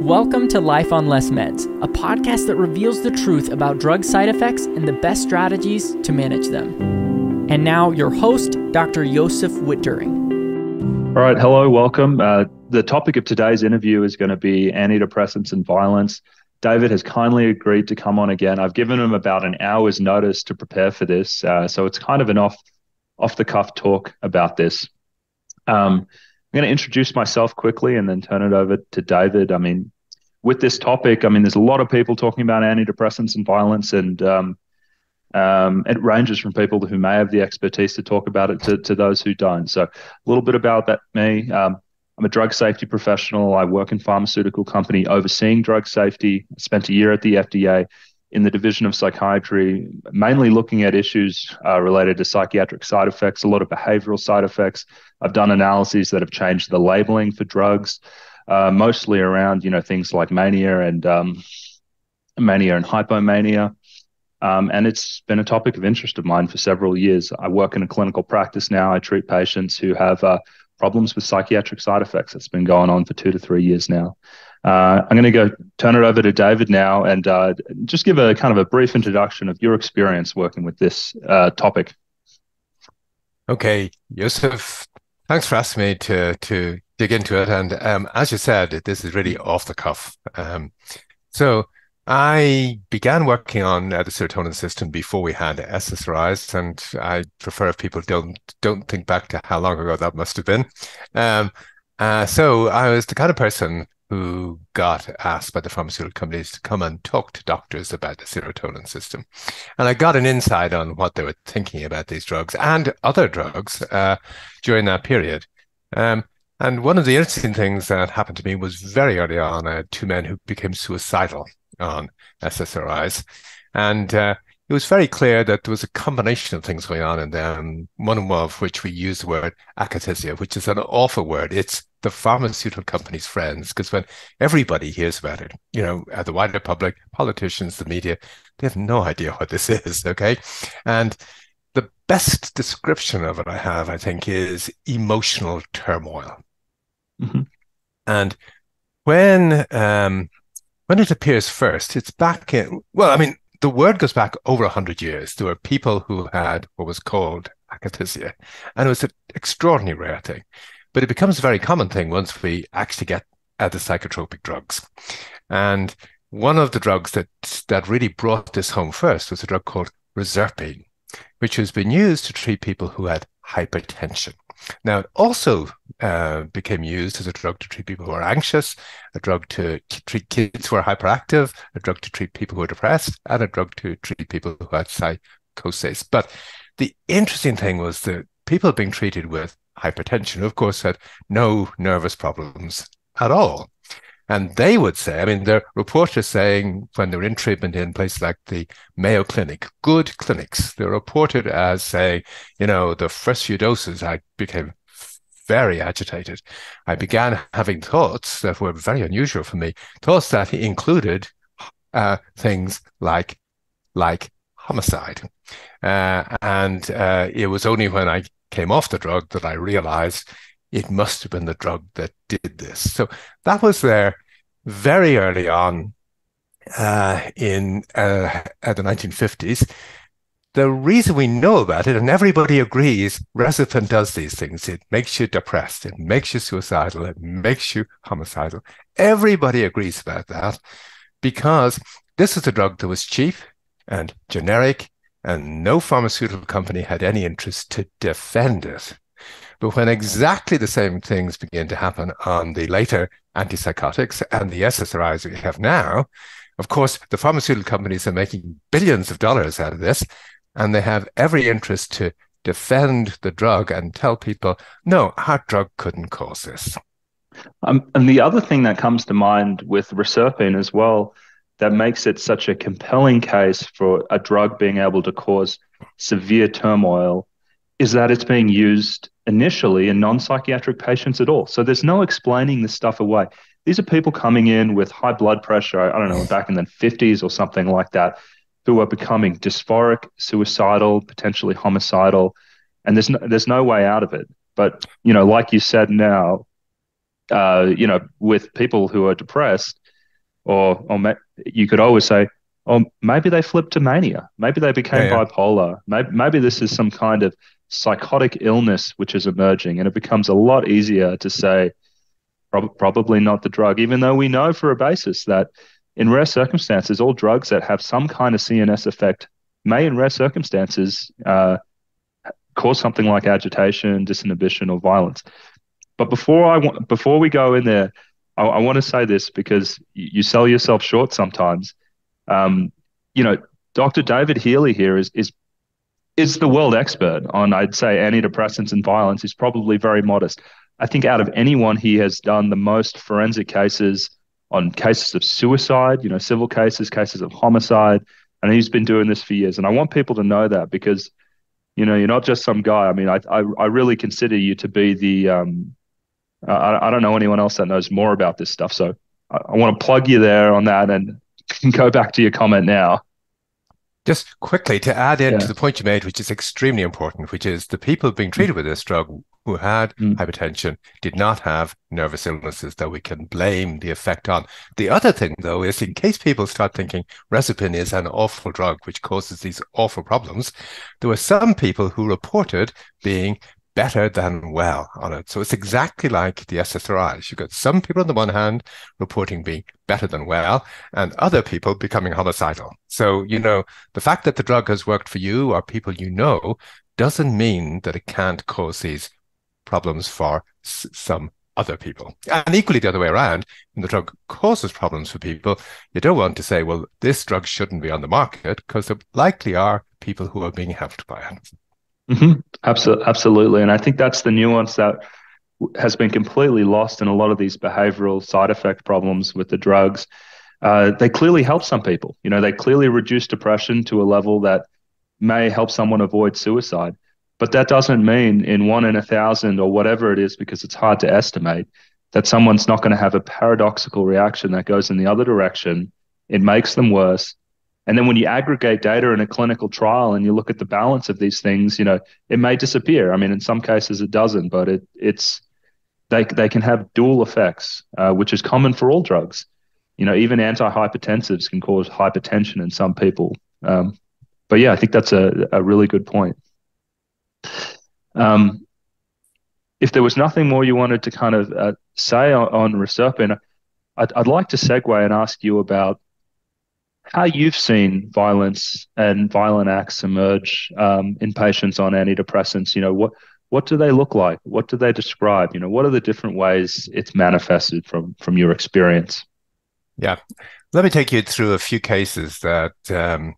Welcome to Life on Less Meds, a podcast that reveals the truth about drug side effects and the best strategies to manage them. And now, your host, Dr. Josef Witt-Doerring. All right, hello, welcome. Uh, the topic of today's interview is going to be antidepressants and violence. David has kindly agreed to come on again. I've given him about an hour's notice to prepare for this, uh, so it's kind of an off off the cuff talk about this. Um, I'm going to introduce myself quickly and then turn it over to David. I mean, with this topic, I mean, there's a lot of people talking about antidepressants and violence, and um, um, it ranges from people who may have the expertise to talk about it to, to those who don't. So, a little bit about that me. Um, I'm a drug safety professional. I work in pharmaceutical company overseeing drug safety. I spent a year at the FDA in the division of psychiatry, mainly looking at issues uh, related to psychiatric side effects, a lot of behavioral side effects. I've done analyses that have changed the labeling for drugs, uh, mostly around you know things like mania and um, mania and hypomania. Um, and it's been a topic of interest of mine for several years. I work in a clinical practice now. I treat patients who have uh, problems with psychiatric side effects. It's been going on for two to three years now. Uh, I'm going to go turn it over to David now and uh, just give a kind of a brief introduction of your experience working with this uh, topic. Okay, Josef, thanks for asking me to to dig into it. And um, as you said, this is really off the cuff. Um, so I began working on uh, the serotonin system before we had SSRIs, and I prefer if people don't don't think back to how long ago that must have been. Um, uh, so I was the kind of person who got asked by the pharmaceutical companies to come and talk to doctors about the serotonin system. And I got an insight on what they were thinking about these drugs and other drugs uh, during that period. Um, and one of the interesting things that happened to me was very early on, I had two men who became suicidal on SSRIs. And uh, it was very clear that there was a combination of things going on in them, one of which we use the word akathisia, which is an awful word. It's the pharmaceutical company's friends, because when everybody hears about it, you know, the wider public, politicians, the media, they have no idea what this is, okay? And the best description of it I have, I think, is emotional turmoil. Mm-hmm. And when um, when it appears first, it's back in, well, I mean, the word goes back over 100 years. There were people who had what was called akathisia, and it was an extraordinary rare thing. But it becomes a very common thing once we actually get at the psychotropic drugs. And one of the drugs that, that really brought this home first was a drug called reserpine, which has been used to treat people who had hypertension. Now, it also uh, became used as a drug to treat people who are anxious, a drug to treat kids who are hyperactive, a drug to treat people who are depressed, and a drug to treat people who had psychosis. But the interesting thing was that people being treated with hypertension, of course, had no nervous problems at all. And they would say, I mean, the reporters saying when they were in treatment in places like the Mayo Clinic, good clinics, they're reported as saying, you know, the first few doses, I became very agitated. I began having thoughts that were very unusual for me, thoughts that included uh, things like, like homicide. Uh, and uh, it was only when I came off the drug that I realized it must have been the drug that did this. So that was there very early on uh, in uh, the 1950s. The reason we know about it, and everybody agrees, Reserpine does these things. It makes you depressed. It makes you suicidal. It makes you homicidal. Everybody agrees about that because this is a drug that was cheap and generic, and no pharmaceutical company had any interest to defend it. But when exactly the same things begin to happen on the later antipsychotics and the SSRIs we have now, of course, the pharmaceutical companies are making billions of dollars out of this, and they have every interest to defend the drug and tell people, no, our drug couldn't cause this. Um, and the other thing that comes to mind with reserpine as well, that makes it such a compelling case for a drug being able to cause severe turmoil, is that it's being used initially in non psychiatric patients at all. So there's no explaining this stuff away. These are people coming in with high blood pressure, I don't know, back in the 50s or something like that, who are becoming dysphoric, suicidal, potentially homicidal, and there's no, there's no way out of it. But, you know, like you said now, uh, you know, with people who are depressed, or or ma- you could always say, oh, maybe they flipped to mania, maybe they became yeah, yeah. bipolar, maybe maybe this is some kind of psychotic illness which is emerging, and it becomes a lot easier to say, prob- probably not the drug, even though we know for a basis that in rare circumstances, all drugs that have some kind of CNS effect may, in rare circumstances, uh, cause something like agitation, disinhibition, or violence. But before I want, before we go in there, I, I want to say this because you sell yourself short sometimes. Um, you know, Dr. David Healy here is is is the world expert on, I'd say, antidepressants and violence. He's probably very modest. I think out of anyone, he has done the most forensic cases on cases of suicide, you know, civil cases, cases of homicide, and he's been doing this for years. And I want people to know that because, you know, you're not just some guy. I mean, I I, I really consider you to be the um, I, I don't know anyone else that knows more about this stuff. So I, I want to plug you there on that and go back to your comment now. Just quickly to add in yeah. to the point you made, which is extremely important, which is the people being treated with this drug who had mm. hypertension did not have nervous illnesses that we can blame the effect on. The other thing, though, is in case people start thinking Reserpine is an awful drug which causes these awful problems, there were some people who reported being better than well on it. So it's exactly like the SSRIs. You've got some people on the one hand reporting being better than well, and other people becoming homicidal. So, you know, the fact that the drug has worked for you or people you know doesn't mean that it can't cause these problems for s- some other people. And equally the other way around, when the drug causes problems for people, you don't want to say, well, this drug shouldn't be on the market because there likely are people who are being helped by it. Mm-hmm. Absolutely, absolutely, and I think that's the nuance that has been completely lost in a lot of these behavioral side effect problems with the drugs. Uh, they clearly help some people. You know, they clearly reduce depression to a level that may help someone avoid suicide. But that doesn't mean in one in a thousand or whatever it is, because it's hard to estimate, that someone's not going to have a paradoxical reaction that goes in the other direction. It makes them worse. And then when you aggregate data in a clinical trial and you look at the balance of these things, you know, it may disappear. I mean, in some cases it doesn't, but it it's they they can have dual effects, uh, which is common for all drugs. You know, even antihypertensives can cause hypertension in some people. Um, but yeah, I think that's a, a really good point. Um, if there was nothing more you wanted to kind of uh, say on, on Reserpine, I'd, I'd like to segue and ask you about how you've seen violence and violent acts emerge um, in patients on antidepressants. You know, what what do they look like? What do they describe? You know, what are the different ways it's manifested from from your experience? Yeah, let me take you through a few cases that um,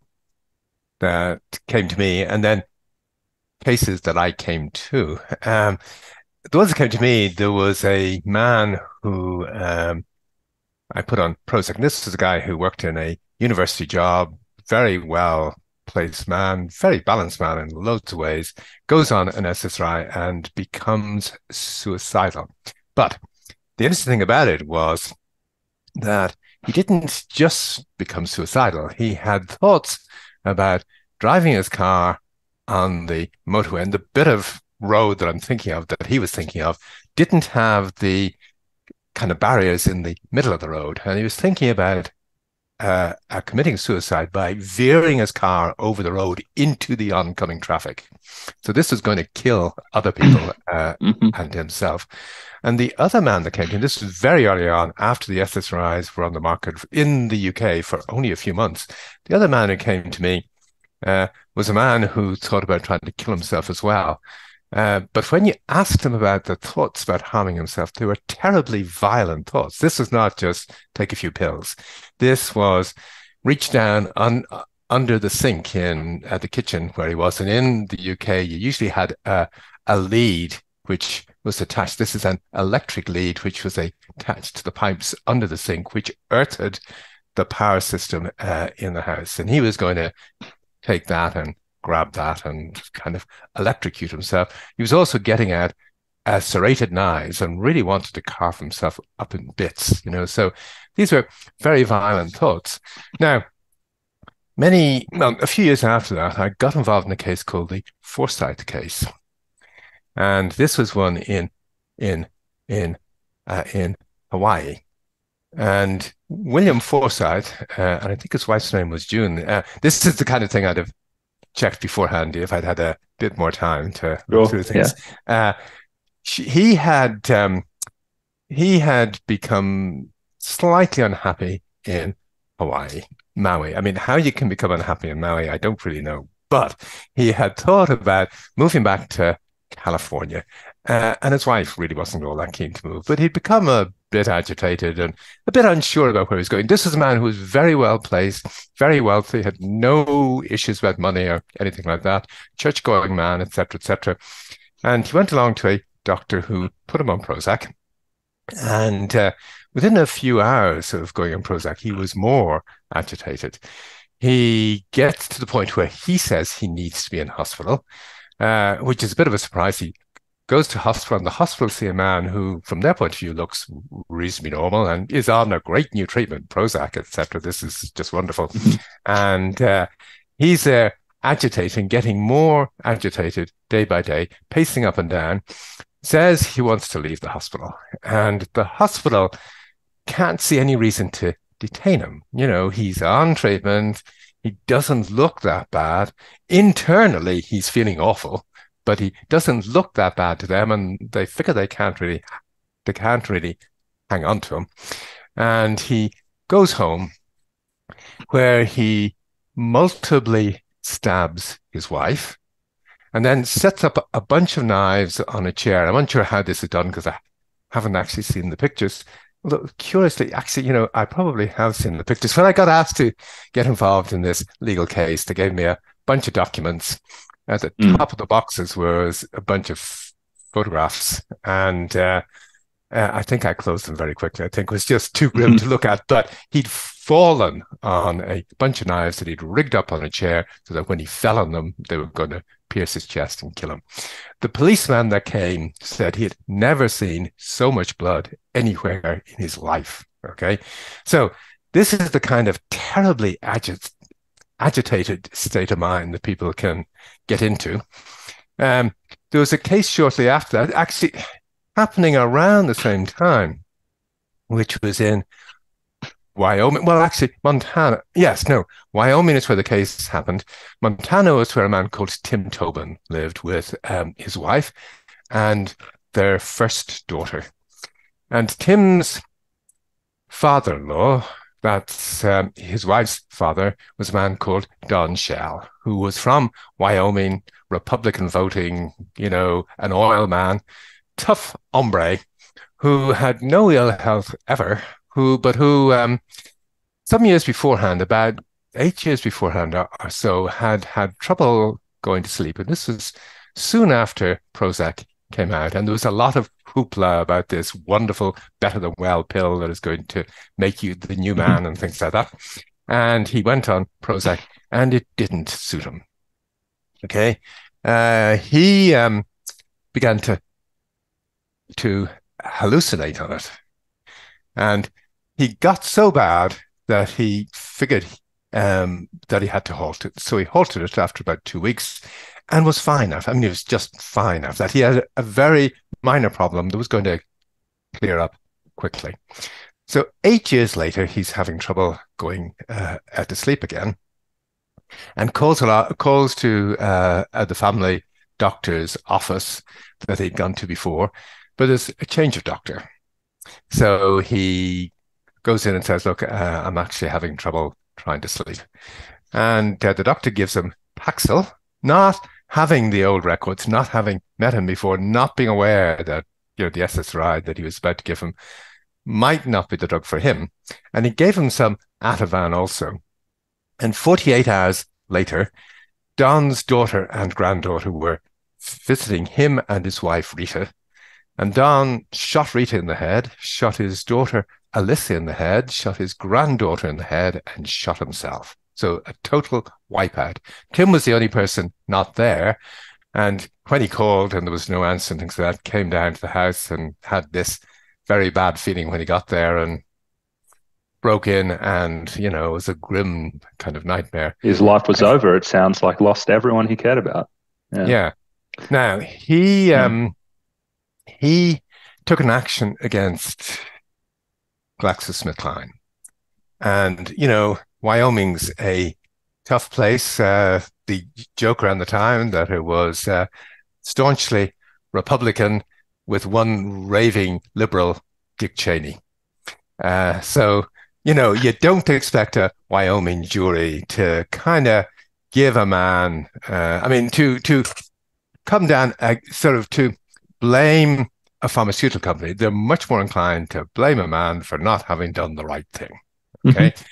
that came to me, and then cases that I came to. Um, the ones that came to me, there was a man who um, I put on Prozac. This is a guy who worked in a university job, very well placed man, very balanced man in loads of ways, goes on an SSRI and becomes suicidal. But the interesting thing about it was that he didn't just become suicidal. He had thoughts about driving his car on the motorway and the bit of road that I'm thinking of that he was thinking of didn't have the kind of barriers in the middle of the road. And he was thinking about uh, uh, committing suicide by veering his car over the road into the oncoming traffic. So this is going to kill other people uh, mm-hmm. and himself. And the other man that came to him, this was very early on after the SSRIs were on the market in the UK for only a few months. The other man who came to me uh, was a man who thought about trying to kill himself as well. Uh, but when you asked him about the thoughts about harming himself, they were terribly violent thoughts. This was not just take a few pills. This was reach down on, uh, under the sink in uh, the kitchen where he was. And in the UK, you usually had a, a lead which was attached. This is an electric lead which was attached to the pipes under the sink, which earthed the power system uh, in the house. And he was going to take that and grab that and kind of electrocute himself. He was also getting at uh, serrated knives and really wanted to carve himself up in bits, you know. So these were very violent thoughts. Now, many, well, a few years after that, I got involved in a case called the Forsyth case. And this was one in, in, in uh, in Hawaii. And William Forsyth, uh, and I think his wife's name was June. Uh, this is the kind of thing I'd have checked beforehand if I'd had a bit more time to look through things. Yeah. Uh, she, he had um, he had become slightly unhappy in Hawaii, Maui. I mean, how you can become unhappy in Maui, I don't really know. But he had thought about moving back to California. Uh, and his wife really wasn't all that keen to move, but he'd become a bit agitated and a bit unsure about where he was going. This is a man who was very well placed, very wealthy, had no issues about money or anything like that, church going man, etc., etc. And he went along to a doctor who put him on Prozac. And uh, within a few hours of going on Prozac, he was more agitated. He gets to the point where he says he needs to be in hospital, uh, which is a bit of a surprise. He goes to hospital, and the hospital see a man who, from their point of view, looks reasonably normal and is on a great new treatment, Prozac, etc. This is just wonderful, mm-hmm. and uh, he's there. Uh, agitating, getting more agitated day by day, pacing up and down, says he wants to leave the hospital. And the hospital can't see any reason to detain him. You know, he's on treatment. He doesn't look that bad. Internally, he's feeling awful, but he doesn't look that bad to them. And they figure they can't really, they can't really hang on to him. And he goes home where he multiply stabs his wife and then sets up a bunch of knives on a chair. I'm unsure how this is done because I haven't actually seen the pictures. Although curiously, actually, you know, I probably have seen the pictures. When I got asked to get involved in this legal case, they gave me a bunch of documents. At the mm. top of the boxes was a bunch of photographs, and uh, uh, I think I closed them very quickly. I think it was just too grim to look at. But he'd fallen on a bunch of knives that he'd rigged up on a chair so that when he fell on them, they were going to pierce his chest and kill him. The policeman that came said he had never seen so much blood anywhere in his life. Okay. So this is the kind of terribly agit- agitated state of mind that people can get into. Um, there was a case shortly after that, actually happening around the same time, which was in Wyoming. Well, actually, Montana. Yes, no. Wyoming is where the case happened. Montana was where a man called Tim Tobin lived with um, his wife and their first daughter. And Tim's father in law, that's um, his wife's father, was a man called Don Schell, who was from Wyoming, Republican voting, you know, an oil man, tough hombre who had no ill health ever who, but who, um, some years beforehand, about eight years beforehand or, so, had had trouble going to sleep. And this was soon after Prozac came out. And there was a lot of hoopla about this wonderful better than well pill that is going to make you the new man and things like that. And he went on Prozac and it didn't suit him. Okay. Uh, he um, began to to hallucinate on it. And he got so bad that he figured um, that he had to halt it. So he halted it after about two weeks and was fine after. I mean, he was just fine after that. He had a very minor problem that was going to clear up quickly. So eight years later, he's having trouble going uh, to sleep again, and calls calls to uh, the family doctor's office that he'd gone to before, but there's a change of doctor. So he goes in and says, Look, uh, I'm actually having trouble trying to sleep. And uh, the doctor gives him Paxil, not having the old records, not having met him before, not being aware that you know the SSRI that he was about to give him might not be the drug for him. And he gave him some Ativan also. And 48 hours later, Don's daughter and granddaughter were visiting him and his wife, Rita. And Don shot Rita in the head, shot his daughter Alicia in the head, shot his granddaughter in the head, and shot himself. So a total wipeout. Tim was the only person not there. And when he called and there was no answer and things like that, came down to the house and had this very bad feeling when he got there and broke in and, you know, it was a grim kind of nightmare. His life was over, it sounds like lost everyone he cared about. Yeah. yeah. Now he um he took an action against GlaxoSmithKline. And, you know, Wyoming's a tough place. Uh, the joke around the time that it was uh, staunchly Republican with one raving liberal, Dick Cheney. Uh, so, you know, you don't expect a Wyoming jury to kind of give a man, uh, I mean, to to come down, uh, sort of to blame a pharmaceutical company. They're much more inclined to blame a man for not having done the right thing. Okay. Mm-hmm.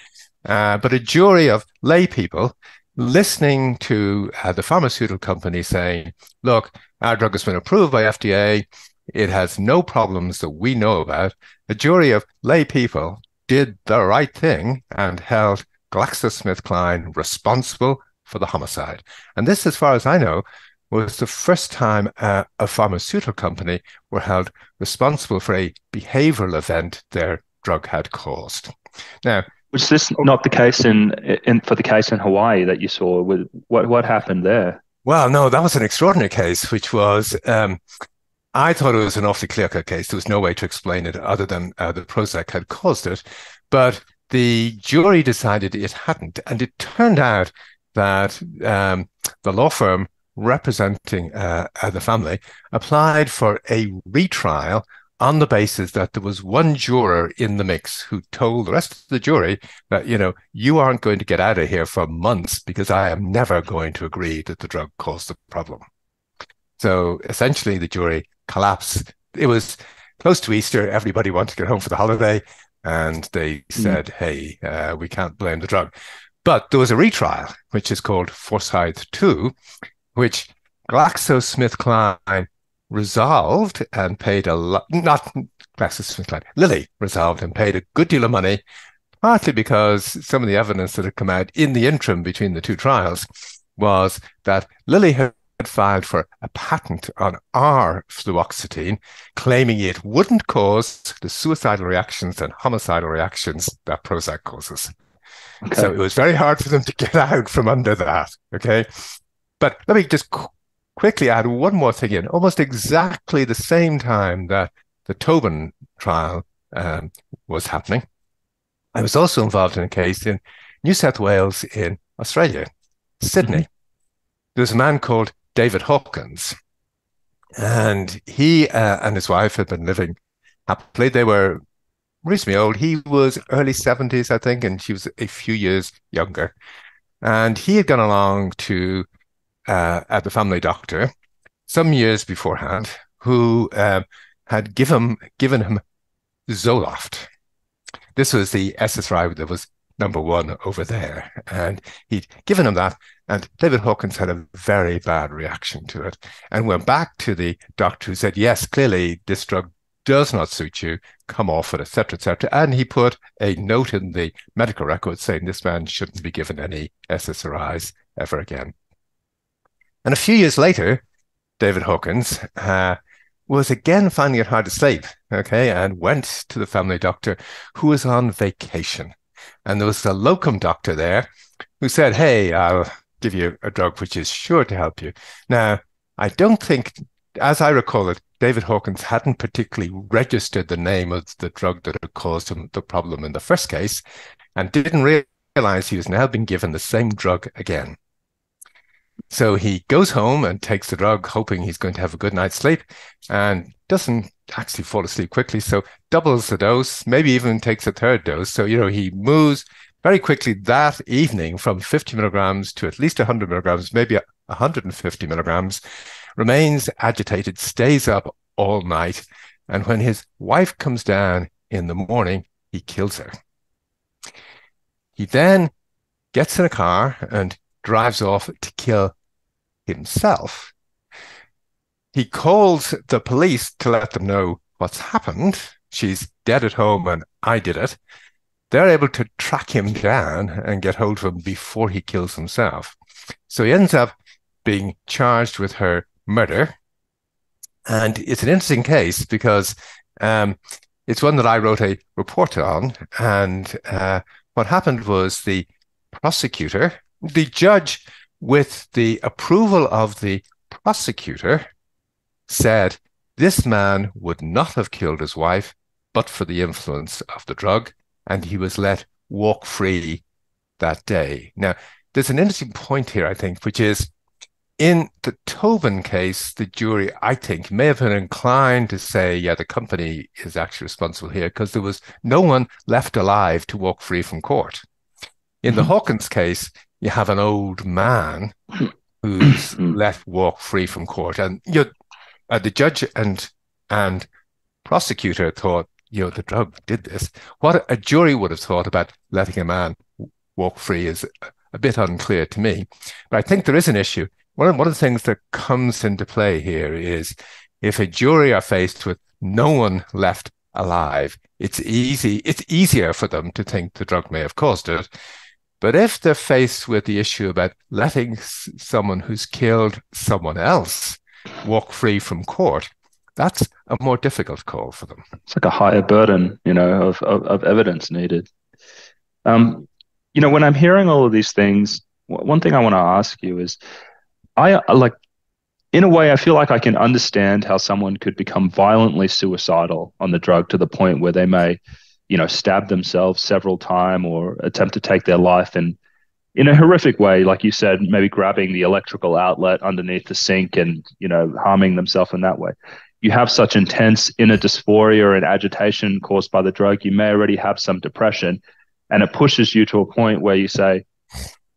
Uh, but a jury of lay people listening to uh, the pharmaceutical company saying, look, our drug has been approved by FDA. It has no problems that we know about. A jury of lay people did the right thing and held GlaxoSmithKline responsible for the homicide. And this, as far as I know, was the first time uh, a pharmaceutical company were held responsible for a behavioral event their drug had caused. Now, was this not the case in, in for the case in Hawaii that you saw? With what what happened there? Well, no, that was an extraordinary case, which was um, I thought it was an awfully clear cut case. There was no way to explain it other than uh, the Prozac had caused it, but the jury decided it hadn't, and it turned out that um, the law firm representing uh, uh, the family applied for a retrial on the basis that there was one juror in the mix who told the rest of the jury that, you know, you aren't going to get out of here for months because I am never going to agree that the drug caused the problem. So essentially, the jury collapsed. It was close to Easter. Everybody wanted to get home for the holiday. And they hmm. said, mm. hey, uh, we can't blame the drug. But there was a retrial, which is called Forsyth 2, which GlaxoSmithKline resolved and paid a lot, not GlaxoSmithKline, Lilly resolved and paid a good deal of money, partly because some of the evidence that had come out in the interim between the two trials was that Lilly had filed for a patent on R fluoxetine, claiming it wouldn't cause the suicidal reactions and homicidal reactions that Prozac causes. Okay. So it was very hard for them to get out from under that. Okay. But let me just quickly add one more thing in. Almost exactly the same time that the Tobin trial um, was happening, I was also involved in a case in New South Wales in Australia, Sydney. Mm-hmm. There was a man called David Hawkins, and he uh, and his wife had been living happily. They were reasonably old. He was early 70s, I think, and she was a few years younger. And he had gone along to uh, at the family doctor some years beforehand, who uh, had given given him Zoloft. This was the SSRI that was number one over there, and he'd given him that. And David Hawkins had a very bad reaction to it, and went back to the doctor who said, "Yes, clearly this drug does not suit you, come off it, etc., etc. And he put a note in the medical record saying this man shouldn't be given any SSRIs ever again. And a few years later, David Hawkins uh, was again finding it hard to sleep, okay, and went to the family doctor who was on vacation. And there was a locum doctor there who said, Hey, I'll give you a drug which is sure to help you. Now, I don't think, as I recall it, David Hawkins hadn't particularly registered the name of the drug that had caused him the problem in the first case and didn't realize he was now being given the same drug again. So he goes home and takes the drug, hoping he's going to have a good night's sleep, and doesn't actually fall asleep quickly. So doubles the dose, maybe even takes a third dose. So, you know, he moves very quickly that evening from 50 milligrams to at least 100 milligrams, maybe 150 milligrams remains agitated, stays up all night. And when his wife comes down in the morning, he kills her. He then gets in a car and drives off to kill himself. He calls the police to let them know what's happened. She's dead at home and I did it. They're able to track him down and get hold of him before he kills himself. So he ends up being charged with her murder. And it's an interesting case because um, it's one that I wrote a report on. And uh, what happened was the prosecutor, the judge, with the approval of the prosecutor, said this man would not have killed his wife but for the influence of the drug, and he was let walk free that day. Now, there's an interesting point here, I think, which is in the Tobin case, the jury, I think, may have been inclined to say, yeah, the company is actually responsible here because there was no one left alive to walk free from court. In the mm-hmm. Hawkins case, you have an old man who's mm-hmm. let walk free from court, and you uh, the judge and and prosecutor thought, you know, the drug did this. What a jury would have thought about letting a man walk free is a bit unclear to me. But I think there is an issue. One of, one of the things that comes into play here is if a jury are faced with no one left alive, it's easy, it's easier for them to think the drug may have caused it. But if they're faced with the issue about letting someone who's killed someone else walk free from court, that's a more difficult call for them. It's like a higher burden, you know, of, of, of evidence needed. Um, you know, when I'm hearing all of these things, one thing I want to ask you is, I like, in a way, I feel like I can understand how someone could become violently suicidal on the drug to the point where they may, you know, stab themselves several times or attempt to take their life and in a horrific way, like you said, maybe grabbing the electrical outlet underneath the sink and, you know, harming themselves in that way you have such intense inner dysphoria and agitation caused by the drug, you may already have some depression. And it pushes you to a point where you say,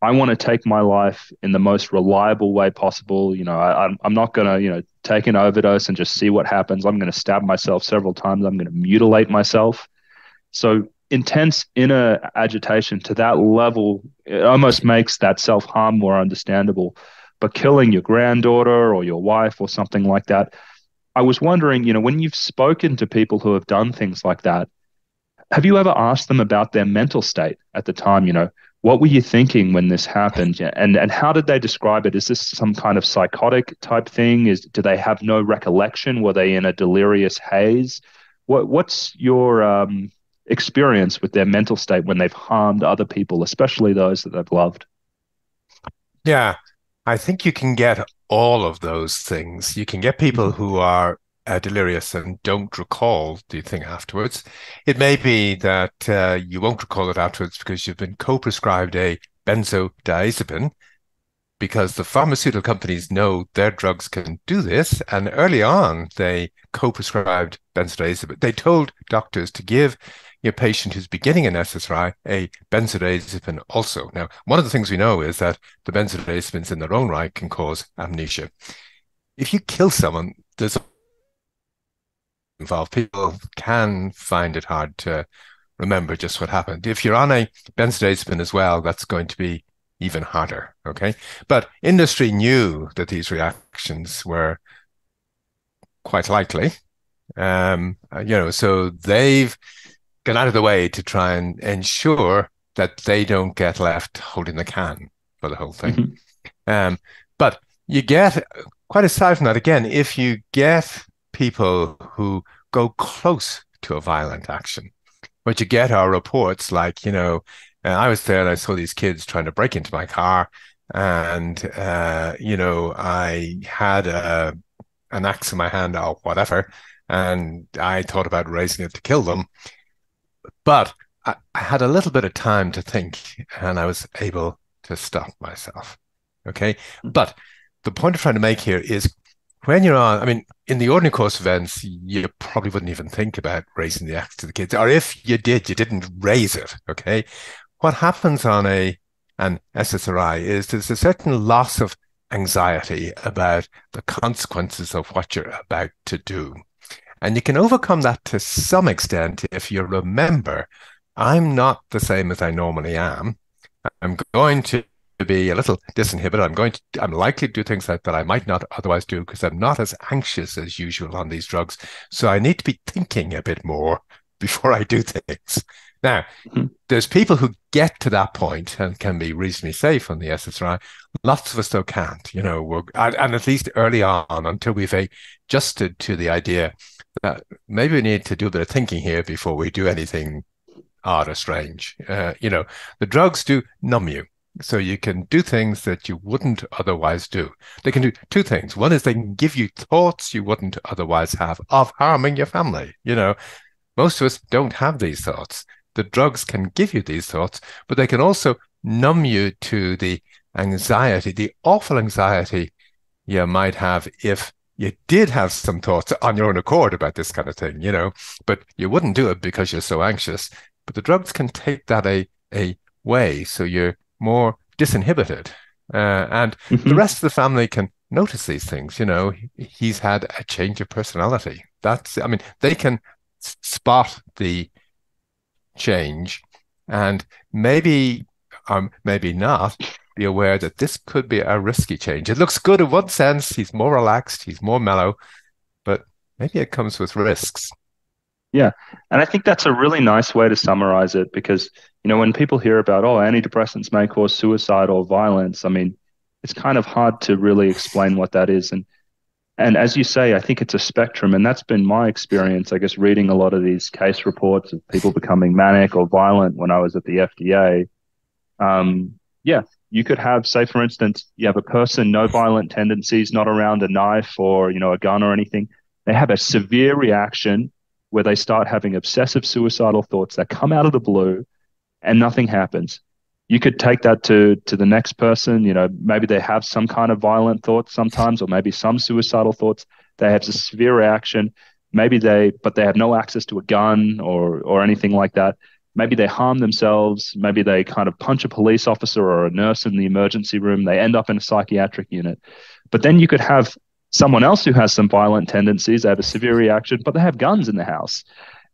I want to take my life in the most reliable way possible. You know, I, am I'm not going to, you know, take an overdose and just see what happens. I'm going to stab myself several times. I'm going to mutilate myself. So intense inner agitation to that level, it almost makes that self harm more understandable. But killing your granddaughter or your wife or something like that, I was wondering, you know, when you've spoken to people who have done things like that, have you ever asked them about their mental state at the time? You know, what were you thinking when this happened, and and how did they describe it? Is this some kind of psychotic type thing? Is do they have no recollection? Were they in a delirious haze? What what's your um, experience with their mental state when they've harmed other people, especially those that they've loved? Yeah, I think you can get all of those things. You can get people mm-hmm. who are uh, delirious and don't recall the thing afterwards. It may be that uh, you won't recall it afterwards because you've been co-prescribed a benzodiazepine because the pharmaceutical companies know their drugs can do this. And early on, they co-prescribed benzodiazepine. They told doctors to give your patient who's beginning an SSRI a benzodiazepine also. Now, one of the things we know is that the benzodiazepines in their own right can cause amnesia. If you kill someone, there's involved. People can find it hard to remember just what happened. If you're on a benzodiazepine as well, that's going to be even harder. Okay. But industry knew that these reactions were quite likely. Um, you know, so they've gone out of the way to try and ensure that they don't get left holding the can for the whole thing. Mm-hmm. Um, but you get quite aside from that, again, if you get people who go close to a violent action, what you get are reports like, you know, uh, I was there and I saw these kids trying to break into my car, and uh, you know, I had a an axe in my hand or whatever, and I thought about raising it to kill them. But I, I had a little bit of time to think and I was able to stop myself. Okay. Mm-hmm. But the point I'm trying to make here is when you're on, I mean, in the ordinary course of events, you probably wouldn't even think about raising the axe to the kids. Or if you did, you didn't raise it. Okay. What happens on a an SSRI is there's a certain loss of anxiety about the consequences of what you're about to do. And you can overcome that to some extent if you remember, I'm not the same as I normally am. I'm going to be a little disinhibited. I'm going to, I'm likely to do things that, that I might not otherwise do because I'm not as anxious as usual on these drugs. So I need to be thinking a bit more before I do things. Now, mm-hmm. there's people who get to that point and can be reasonably safe on the SSRI. Lots of us though can't, you know, and, and at least early on until we've adjusted to the idea that maybe we need to do a bit of thinking here before we do anything odd or strange. Uh, you know, the drugs do numb you. So you can do things that you wouldn't otherwise do. They can do two things. One is they can give you thoughts you wouldn't otherwise have of harming your family. You know, most of us don't have these thoughts. The drugs can give you these thoughts, but they can also numb you to the anxiety, the awful anxiety you might have if you did have some thoughts on your own accord about this kind of thing, you know, but you wouldn't do it because you're so anxious. But the drugs can take that a, a way so you're more disinhibited. Uh, and mm-hmm. the rest of the family can notice these things. You know, he's had a change of personality. That's, I mean, they can spot the change and maybe, um, maybe not be aware that this could be a risky change. It looks good in one sense. He's more relaxed, he's more mellow, but maybe it comes with risks. Yeah. And I think that's a really nice way to summarize it because, you know, when people hear about, oh, antidepressants may cause suicide or violence, I mean, it's kind of hard to really explain what that is. And and as you say, I think it's a spectrum, and that's been my experience. I guess reading a lot of these case reports of people becoming manic or violent when I was at the FDA. Um, yeah, you could have, say, for instance, you have a person, no violent tendencies, not around a knife or you know a gun or anything. They have a severe reaction where they start having obsessive suicidal thoughts that come out of the blue, and nothing happens. You could take that to to the next person. You know, maybe they have some kind of violent thoughts sometimes, or maybe some suicidal thoughts. They have a severe reaction. Maybe they, but they have no access to a gun or or anything like that maybe they harm themselves, maybe they kind of punch a police officer or a nurse in the emergency room, they end up in a psychiatric unit. But then you could have someone else who has some violent tendencies, they have a severe reaction, but they have guns in the house.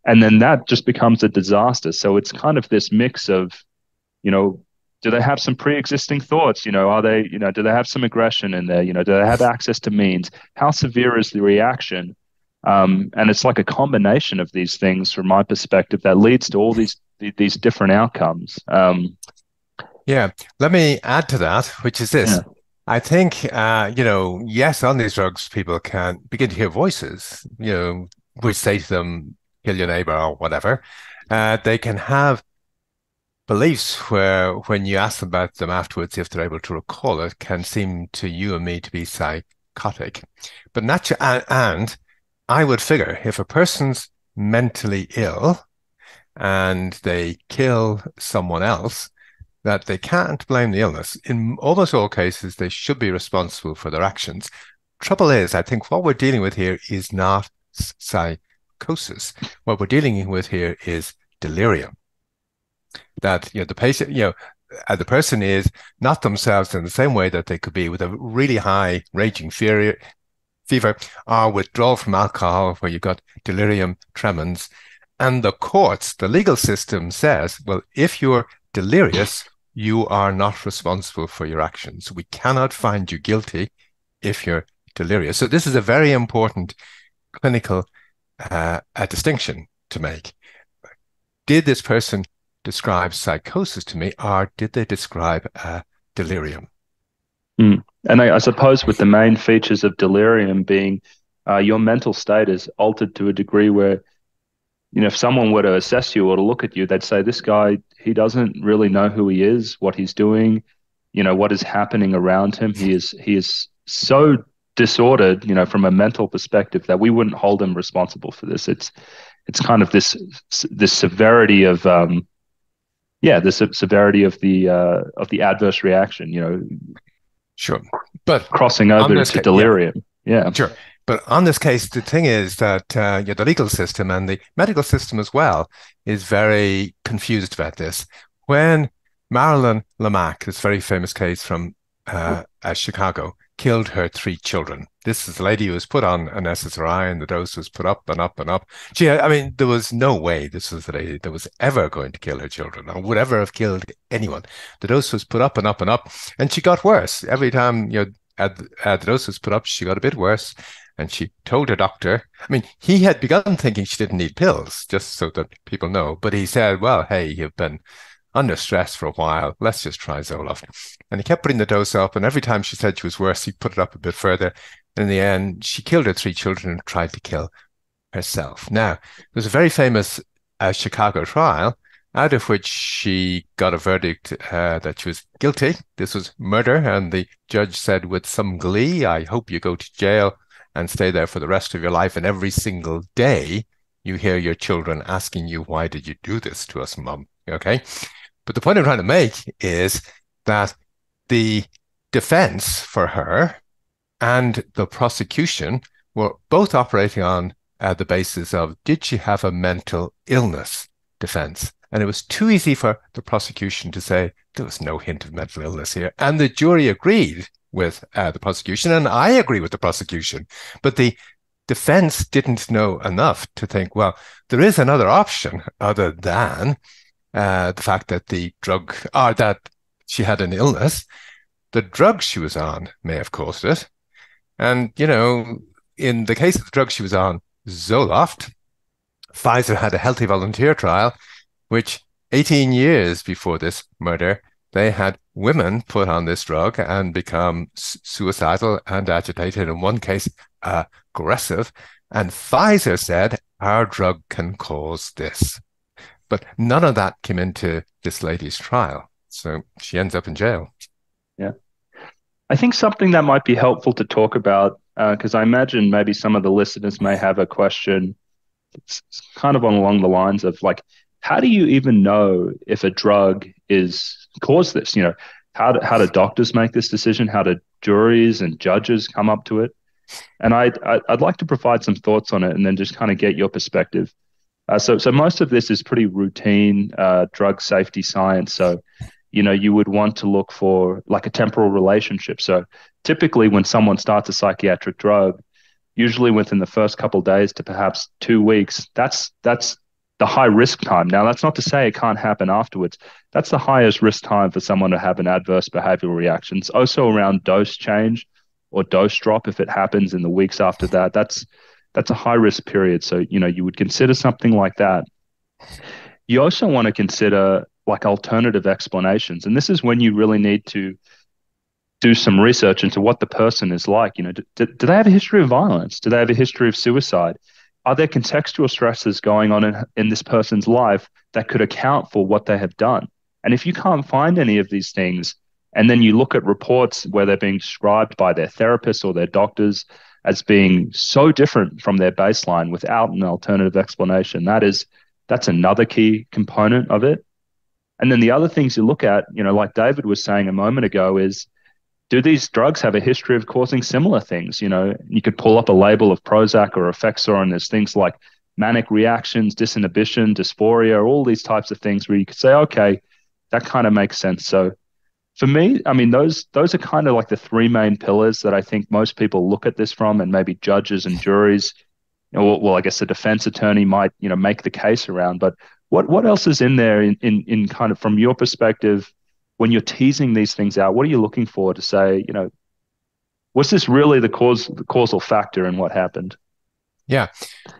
And then that just becomes a disaster. So it's kind of this mix of, you know, do they have some pre-existing thoughts you know are they you know do they have some aggression in there you know do they have access to means how severe is the reaction um, and it's like a combination of these things from my perspective that leads to all these these different outcomes. Um, yeah, let me add to that, which is this. Yeah. I think, uh, you know, yes, on these drugs, people can begin to hear voices, you know, which say to them, kill your neighbor or whatever. Uh, they can have beliefs where, when you ask about them afterwards, if they're able to recall it, can seem to you and me to be psychotic. But and, and I would figure if a person's mentally ill, and they kill someone else, that they can't blame the illness. In almost all cases, they should be responsible for their actions. Trouble is, I think what we're dealing with here is not psychosis. What we're dealing with here is delirium. That you know the patient, you know, uh, the person is not themselves in the same way that they could be with a really high raging fear, fever or withdrawal from alcohol, where you've got delirium tremens and the courts, the legal system says, well, if you're delirious, you are not responsible for your actions. We cannot find you guilty if you're delirious. So this is a very important clinical uh, distinction to make. Did this person describe psychosis to me, or did they describe delirium? Mm. And I, I, suppose with the main features of delirium being uh, your mental state is altered to a degree where you know, if someone were to assess you or to look at you, they'd say, this guy, he doesn't really know who he is, what he's doing, you know, what is happening around him. He is, he is so disordered, you know, from a mental perspective that we wouldn't hold him responsible for this. It's, it's kind of this, this severity of, um, yeah, the severity of the, uh, of the adverse reaction, you know. Sure. But crossing over to delirium. Yeah. yeah. Sure. But on this case, the thing is that uh, yeah, the legal system and the medical system as well is very confused about this. When Marilyn Lemak, this very famous case from uh, uh, Chicago, killed her three children. This is a lady who was put on an SSRI and the dose was put up and up and up. She, I mean, there was no way this was the lady that was ever going to kill her children or would ever have killed anyone. The dose was put up and up and up, and she got worse every time. You know, the dose was put up, she got a bit worse. And she told her doctor, I mean, he had begun thinking she didn't need pills, just so that people know. But he said, well, hey, you've been under stress for a while. Let's just try Zoloft. And he kept putting the dose up. And every time she said she was worse, he put it up a bit further. And in the end, she killed her three children and tried to kill herself. Now, there's a very famous uh, Chicago trial out of which she got a verdict uh, that she was guilty. This was murder, and the judge said with some glee, I hope you go to jail and stay there for the rest of your life. And every single day, you hear your children asking you, Why did you do this to us, mum? Okay. But the point I'm trying to make is that the defense for her and the prosecution were both operating on uh, the basis of did she have a mental illness defense? And it was too easy for the prosecution to say there was no hint of mental illness here. And the jury agreed with uh, the prosecution, and I agree with the prosecution. But the defense didn't know enough to think, well, there is another option other than uh, the fact that the drug, or that she had an illness. The drug she was on may have caused it. And, you know, in the case of the drug she was on, Zoloft, Pfizer had a healthy volunteer trial, which 18 years before this murder, they had women put on this drug and become suicidal and agitated. In one case, aggressive. And Pfizer said, our drug can cause this. But none of that came into this lady's trial. So she ends up in jail. Yeah. I think something that might be helpful to talk about, because uh, I imagine maybe some of the listeners may have a question. It's kind of along the lines of like, how do you even know if a drug is caused this? You know, how do, how do doctors make this decision? How do juries and judges come up to it? And I'd, I'd like to provide some thoughts on it and then just kind of get your perspective. Uh, so, so most of this is pretty routine uh, drug safety science. So, you know, you would want to look for like a temporal relationship. So, typically, when someone starts a psychiatric drug, usually within the first couple days to perhaps two weeks, that's that's the high risk time. Now, that's not to say it can't happen afterwards. That's the highest risk time for someone to have an adverse behavioral reaction. It's also around dose change or dose drop if it happens in the weeks after that. That's that's a high risk period. So you know you would consider something like that. You also want to consider like alternative explanations, and this is when you really need to do some research into what the person is like. You know, do, do, they have a history of violence? Do they have a history of suicide? Are there contextual stresses going on in, in this person's life that could account for what they have done? And if you can't find any of these things, and then you look at reports where they're being described by their therapists or their doctors as being so different from their baseline without an alternative explanation. That is, that's another key component of it. And then the other things you look at, you know, like David was saying a moment ago, is do these drugs have a history of causing similar things? You know, you could pull up a label of Prozac or Effexor, and there's things like manic reactions, disinhibition, dysphoria, all these types of things where you could say, okay, that kind of makes sense. So for me, I mean, those those are kind of like the three main pillars that I think most people look at this from, and maybe judges and juries. You know, well, well, I guess a defense attorney might you know make the case around. But what what else is in there in in, in kind of from your perspective when you're teasing these things out? What are you looking for to say, you know, was this really the cause the causal factor in what happened? Yeah,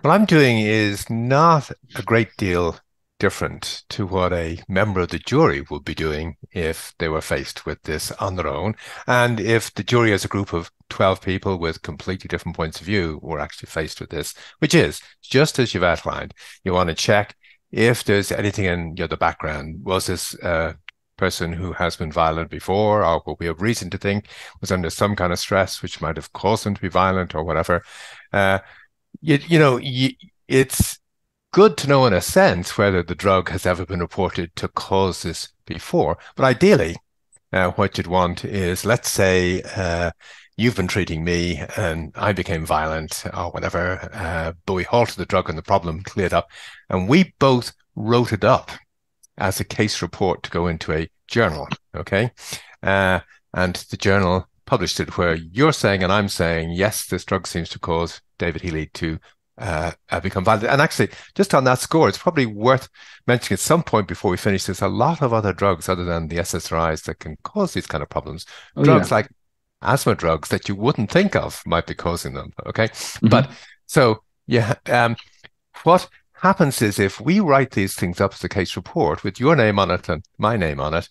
what I'm doing is not a great deal different to what a member of the jury would be doing if they were faced with this on their own. And if the jury, as a group of 12 people with completely different points of view, were actually faced with this, which is just as you've outlined, you want to check if there's anything in the background. Was this a person who has been violent before, or what we have reason to think was under some kind of stress, which might have caused them to be violent or whatever? Uh, you, you know, you, it's good to know in a sense whether the drug has ever been reported to cause this before. But ideally, uh, what you'd want is, let's say, uh, you've been treating me and I became violent or whatever, uh, but we halted the drug and the problem cleared up. And we both wrote it up as a case report to go into a journal. Okay. Uh, and the journal published it where you're saying and I'm saying, yes, this drug seems to cause David Healy to uh, uh, become valid. And actually, just on that score, it's probably worth mentioning at some point before we finish. There's a lot of other drugs other than the SSRIs that can cause these kind of problems. Oh, drugs yeah. like asthma drugs that you wouldn't think of might be causing them. Okay, mm-hmm. but so yeah, um, what happens is if we write these things up as a case report with your name on it and my name on it,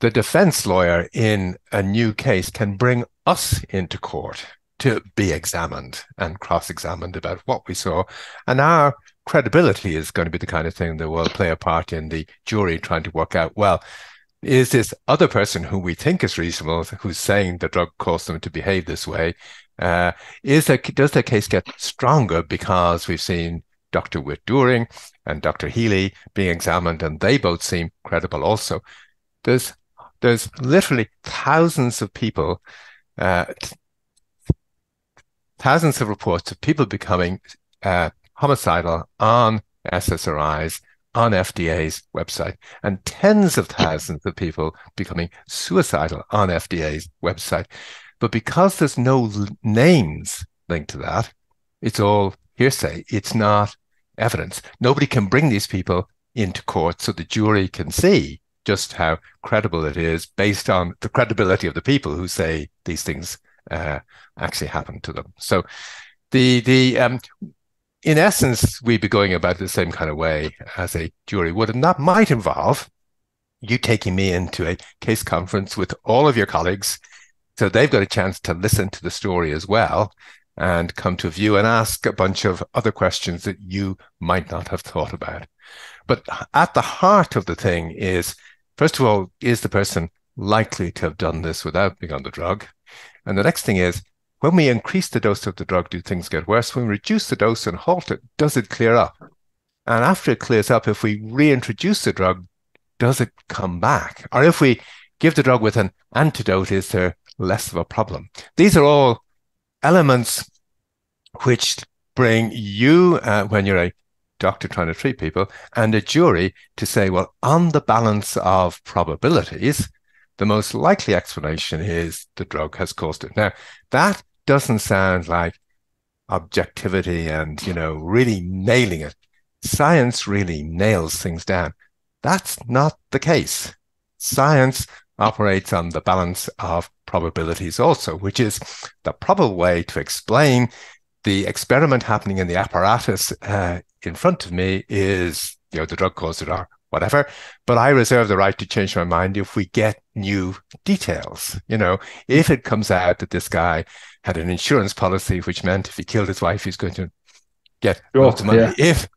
the defense lawyer in a new case can bring us into court to be examined and cross examined about what we saw. And our credibility is going to be the kind of thing that will play a part in the jury trying to work out, well, is this other person who we think is reasonable, who's saying the drug caused them to behave this way, uh, is that does their case get stronger because we've seen Dr. Witt-Doerring and Dr. Healy being examined, and they both seem credible also. There's there's literally thousands of people, uh, thousands of reports of people becoming uh, homicidal on SSRIs on FDA's website, and tens of thousands of people becoming suicidal on FDA's website. But because there's no names linked to that, it's all hearsay. It's not evidence. Nobody can bring these people into court so the jury can see just how credible it is based on the credibility of the people who say these things uh, actually happened to them. So the the um, in essence, we'd be going about the same kind of way as a jury would, and that might involve you taking me into a case conference with all of your colleagues, so they've got a chance to listen to the story as well and come to a view and ask a bunch of other questions that you might not have thought about. But at the heart of the thing is, first of all, is the person likely to have done this without being on the drug? And the next thing is, when we increase the dose of the drug, do things get worse? When we reduce the dose and halt it, does it clear up? And after it clears up, if we reintroduce the drug, does it come back? Or if we give the drug with an antidote, is there less of a problem? These are all elements which bring you, uh, when you're a doctor trying to treat people, and a jury to say, well, on the balance of probabilities, the most likely explanation is the drug has caused it. Now, that doesn't sound like objectivity and, you know, really nailing it. Science really nails things down. That's not the case. Science operates on the balance of probabilities also, which is the probable way to explain the experiment happening in the apparatus uh, in front of me is, you know, the drug caused it or whatever. But I reserve the right to change my mind if we get new details. You know, if it comes out that this guy had an insurance policy, which meant if he killed his wife, he's going to get sure, lots of money. Yeah. If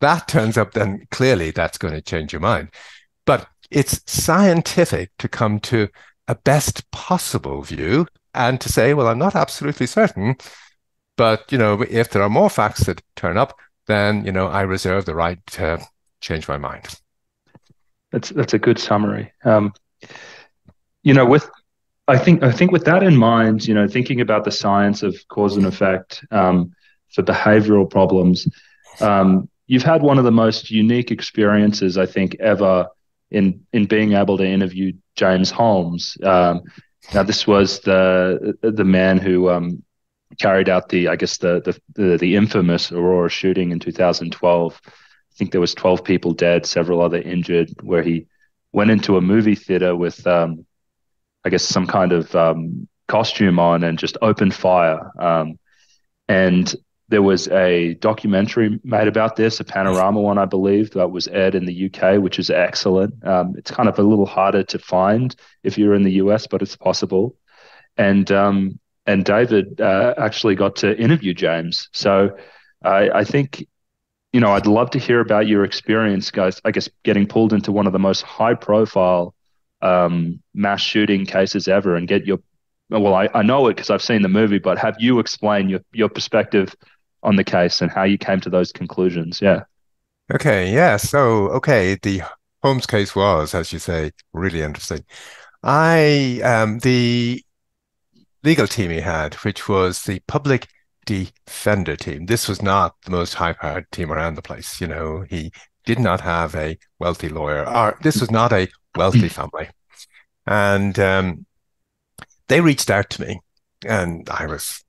that turns up, then clearly that's going to change your mind. But it's scientific to come to a best possible view and to say, well, I'm not absolutely certain, but you know, if there are more facts that turn up, then you know, I reserve the right to change my mind. That's that's a good summary. Um, you know, with I think I think with that in mind, you know, thinking about the science of cause and effect um, for behavioral problems, um, you've had one of the most unique experiences I think ever in in being able to interview James Holmes. Um, now, this was the the man who um, carried out the I guess the, the the the infamous Aurora shooting in 2012. Think there was 12 people dead, several other injured, where he went into a movie theater with um, I guess some kind of um, costume on and just opened fire. Um, and there was a documentary made about this, a panorama one, I believe, that was aired in the UK, which is excellent. Um, it's kind of a little harder to find if you're in the US, but it's possible. And um, and David uh, actually got to interview James. So I, I think, you know, I'd love to hear about your experience, guys. I guess getting pulled into one of the most high-profile um, mass shooting cases ever, and get your well, I, I know it because I've seen the movie, but have you explain your your perspective on the case and how you came to those conclusions. Yeah. Okay. Yeah. So, okay. The Holmes case was, as you say, really interesting. I, um, the legal team he had, which was the public defender team. This was not the most high powered team around the place. You know, he did not have a wealthy lawyer, or this was not a wealthy family. And um, they reached out to me, and I was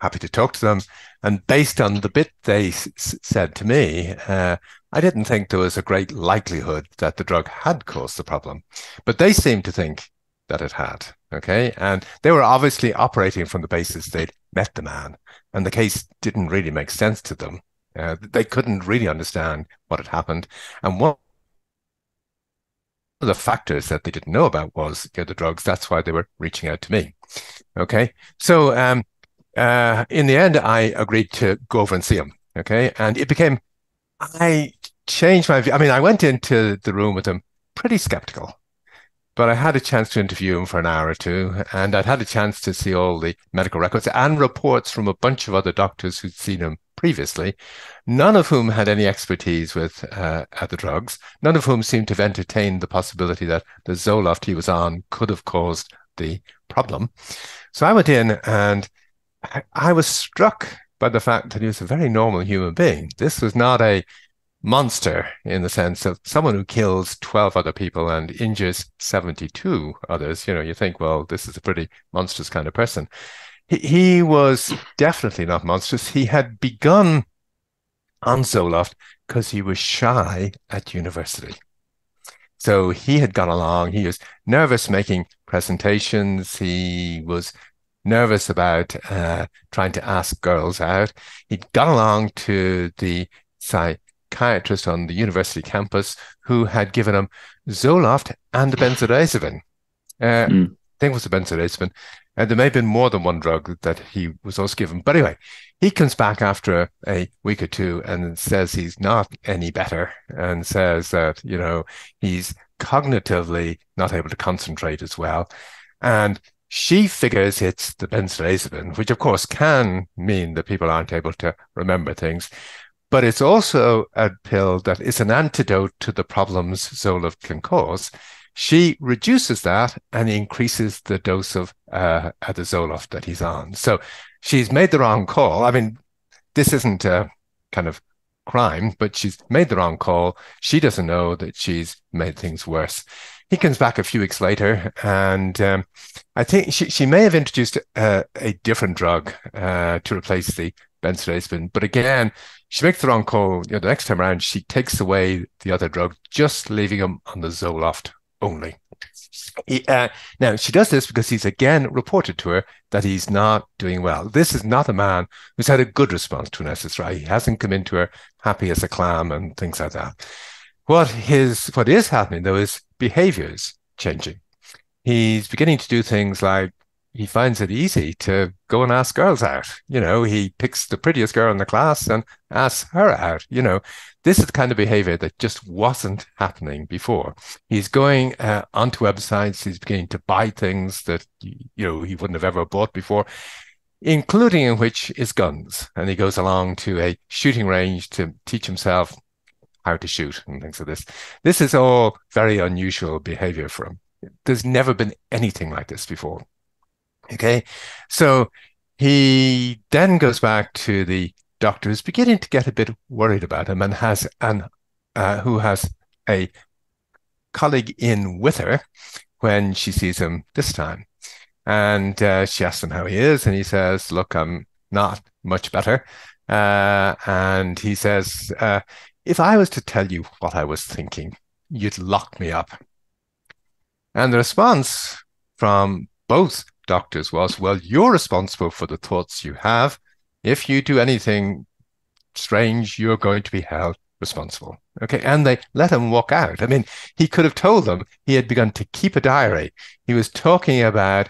happy to talk to them. And based on the bit they s- said to me, uh, I didn't think there was a great likelihood that the drug had caused the problem, but they seemed to think that it had. Okay. And they were obviously operating from the basis they'd met the man, and the case didn't really make sense to them. Uh, they couldn't really understand what had happened. And one of the factors that they didn't know about was you know, the drugs. That's why they were reaching out to me. Okay. So, um, uh, in the end, I agreed to go over and see him. Okay. And it became, I changed my view. I mean, I went into the room with him pretty skeptical, but I had a chance to interview him for an hour or two, and I'd had a chance to see all the medical records and reports from a bunch of other doctors who'd seen him previously, none of whom had any expertise with uh, drugs, none of whom seemed to have entertained the possibility that the Zoloft he was on could have caused the problem. So I went in and I, I was struck by the fact that he was a very normal human being. This was not a monster in the sense of someone who kills 12 other people and injures 72 others. You know, you think, well, this is a pretty monstrous kind of person. He, he was definitely not monstrous. He had begun on Zoloft because he was shy at university. So he had gone along. He was nervous making presentations. He was nervous about uh, trying to ask girls out. He'd gone along to the psychiatrist on the university campus who had given him Zoloft and benzodiazepine. Uh, mm. I think it was a benzodiazepine. And there may have been more than one drug that he was also given. But anyway, he comes back after a week or two and says he's not any better and says that, you know, he's cognitively not able to concentrate as well. And she figures it's the benzodiazepine, which of course can mean that people aren't able to remember things. But it's also a pill that is an antidote to the problems Zoloft can cause she reduces that and increases the dose of uh, the Zoloft that he's on. So she's made the wrong call. I mean, this isn't a kind of crime, but she's made the wrong call. She doesn't know that she's made things worse. He comes back a few weeks later, and um, I think she, she may have introduced a, a different drug uh, to replace the benzodiazepine. But again, she makes the wrong call. You know, the next time around, she takes away the other drug, just leaving him on the Zoloft only. He, uh, now, she does this because he's again reported to her that he's not doing well. This is not a man who's had a good response to an SSRI. He hasn't come into her happy as a clam and things like that. What his what is happening though is behaviors changing. He's beginning to do things like he finds it easy to go and ask girls out. You know, he picks the prettiest girl in the class and asks her out. You know, this is the kind of behavior that just wasn't happening before. He's going uh, onto websites. He's beginning to buy things that, you know, he wouldn't have ever bought before, including in which is guns. And he goes along to a shooting range to teach himself how to shoot and things like this. This is all very unusual behavior for him. There's never been anything like this before. Okay. So he then goes back to the doctor who's beginning to get a bit worried about him and has an uh, who has a colleague in with her when she sees him this time. And uh, she asks him how he is, and he says, Look, I'm not much better. Uh, and he says, uh, If I was to tell you what I was thinking, you'd lock me up. And the response from both doctors was, well, you're responsible for the thoughts you have. If you do anything strange, you're going to be held responsible. Okay. And they let him walk out. I mean, he could have told them he had begun to keep a diary. He was talking about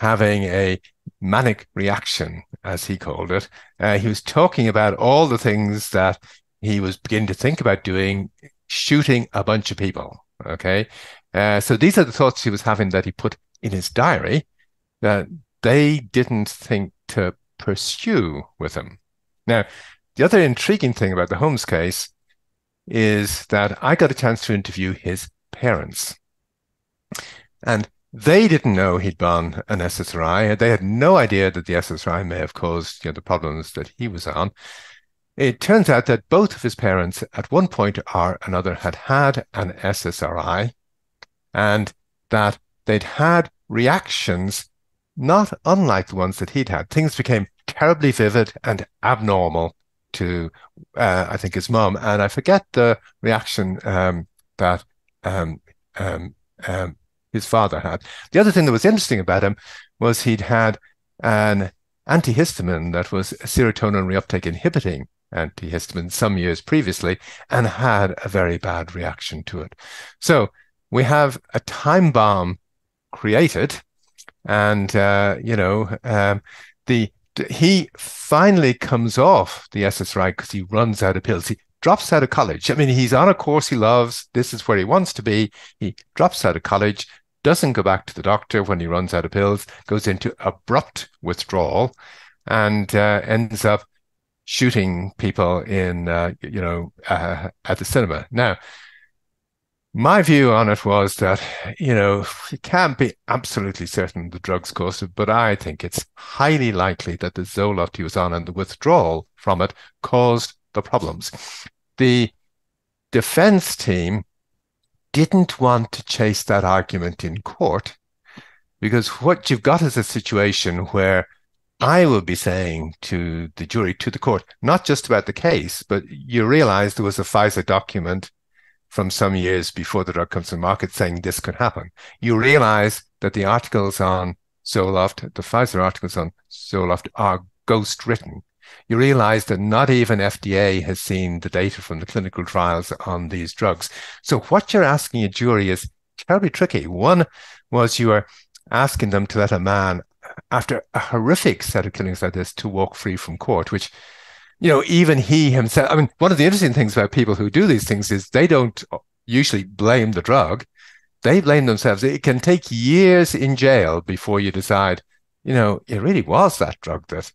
having a manic reaction, as he called it. Uh, he was talking about all the things that he was beginning to think about doing, shooting a bunch of people. Okay. Uh, so these are the thoughts he was having that he put in his diary that they didn't think to pursue with him. Now, the other intriguing thing about the Holmes case is that I got a chance to interview his parents. And they didn't know he'd been an SSRI. They had no idea that the SSRI may have caused you know, the problems that he was on. It turns out that both of his parents, at one point or another, had had an SSRI and that they'd had reactions not unlike the ones that he'd had. Things became terribly vivid and abnormal to, uh, I think, his mum. And I forget the reaction um, that um, um, um, his father had. The other thing that was interesting about him was he'd had an antihistamine that was serotonin reuptake inhibiting antihistamine some years previously and had a very bad reaction to it. So we have a time bomb created and, uh, you know, um, the he finally comes off the SSRI because he runs out of pills. He drops out of college. I mean, he's on a course he loves. This is where he wants to be. He drops out of college, doesn't go back to the doctor when he runs out of pills, goes into abrupt withdrawal, and uh, ends up shooting people in, uh, you know, uh, at the cinema. Now, my view on it was that, you know, you can't be absolutely certain the drugs caused it, but I think it's highly likely that the Zoloft he was on and the withdrawal from it caused the problems. The defense team didn't want to chase that argument in court because what you've got is a situation where I will be saying to the jury, to the court, not just about the case, but you realize there was a Pfizer document from some years before the drug comes to market saying this could happen. You realize that the articles on Zoloft, the Pfizer articles on Zoloft are ghost written. You realize that not even FDA has seen the data from the clinical trials on these drugs. So what you're asking a jury is terribly tricky. One was you are asking them to let a man, after a horrific set of killings like this, to walk free from court, which you know, even he himself. I mean, one of the interesting things about people who do these things is they don't usually blame the drug; they blame themselves. It can take years in jail before you decide, you know, it really was that drug that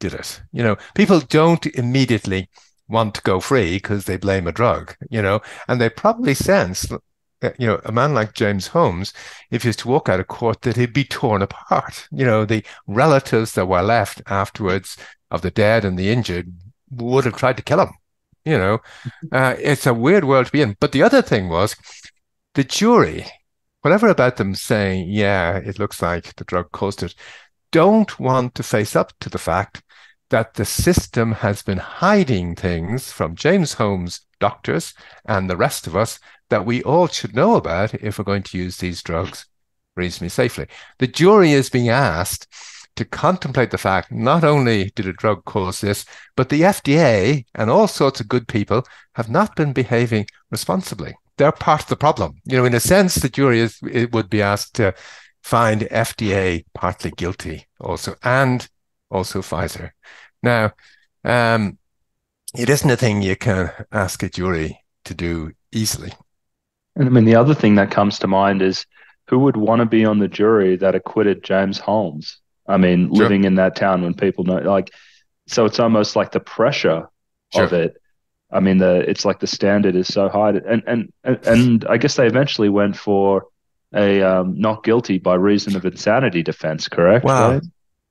did it. You know, people don't immediately want to go free because they blame a drug. You know, and they probably sense uh, you know, a man like James Holmes, if he was to walk out of court, that he'd be torn apart. You know, the relatives that were left afterwards of the dead and the injured would have tried to kill him. You know, uh, it's a weird world to be in. But the other thing was the jury, whatever about them saying, yeah, it looks like the drug caused it, don't want to face up to the fact that the system has been hiding things from James Holmes doctors and the rest of us that we all should know about if we're going to use these drugs reasonably safely. The jury is being asked to contemplate the fact not only did a drug cause this, but the FDA and all sorts of good people have not been behaving responsibly. They're part of the problem. You know, in a sense, the jury is it would be asked to find FDA partly guilty also, and also Pfizer. Now, um, it isn't a thing you can ask a jury to do easily. And I mean, the other thing that comes to mind is who would want to be on the jury that acquitted James Holmes? I mean, sure. living in that town when people know, like, so it's almost like the pressure sure. of it. I mean, the it's like the standard is so high, and and and, and I guess they eventually went for a um, not guilty by reason of insanity defense. Correct? Wow. Right?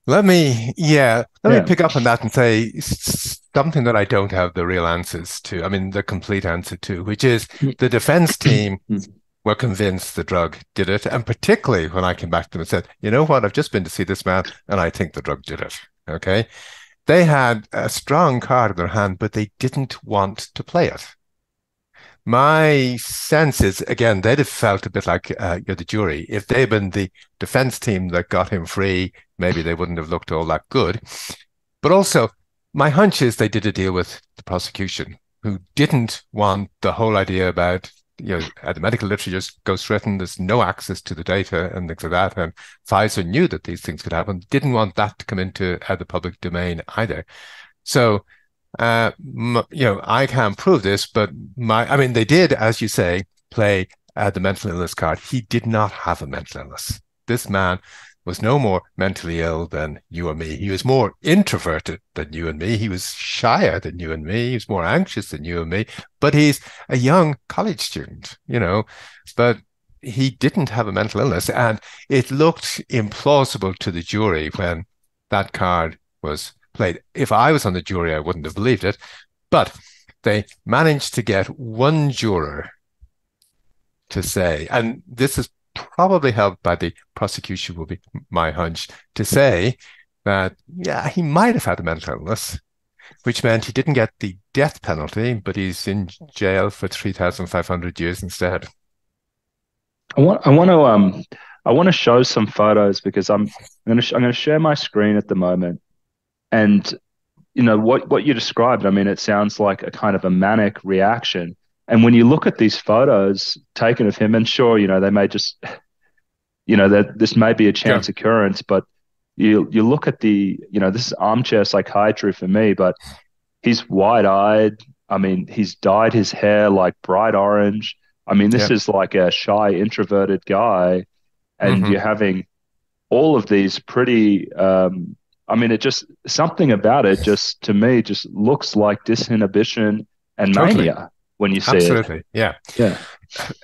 Let me, yeah, let yeah. me pick up on that and say something that I don't have the real answers to. I mean, the complete answer to, which is mm. the defense team mm were convinced the drug did it. And particularly when I came back to them and said, you know what, I've just been to see this man and I think the drug did it. Okay. They had a strong card in their hand, but they didn't want to play it. My sense is, again, they'd have felt a bit like uh, you're the jury. If they'd been the defense team that got him free, maybe they wouldn't have looked all that good. But also, my hunch is they did a deal with the prosecution who didn't want the whole idea about you know, uh, the medical literature just goes written. There's no access to the data and things like that. And Pfizer knew that these things could happen, didn't want that to come into uh, the public domain either. So, uh, m- you know, I can't prove this, but my, I mean, they did, as you say, play uh, the mental illness card. He did not have a mental illness. This man was no more mentally ill than you or me. He was more introverted than you and me. He was shyer than you and me. He was more anxious than you and me. But he's a young college student, you know. But he didn't have a mental illness. And it looked implausible to the jury when that card was played. If I was on the jury, I wouldn't have believed it. But they managed to get one juror to say, and this is probably helped by the prosecution, will be my hunch, to say that, yeah, he might have had a mental illness, which meant he didn't get the death penalty, but he's in jail for 3,500 years instead. I want, I want to, um, I want to show some photos because I'm, I'm going to, I'm going to share my screen at the moment, and you know what, what you described. I mean, it sounds like a kind of a manic reaction and when you look at these photos taken of him, and sure, you know, they may just, you know, that this may be a chance yeah. occurrence, but you you look at the you know this is armchair psychiatry for me, but he's wide eyed. I mean, he's dyed his hair like bright orange. I mean, this yep. is like a shy, introverted guy, and mm-hmm. you're having all of these pretty. Um, I mean, it just something about it just to me just looks like disinhibition and totally. mania when you see Absolutely. it. Yeah. Yeah.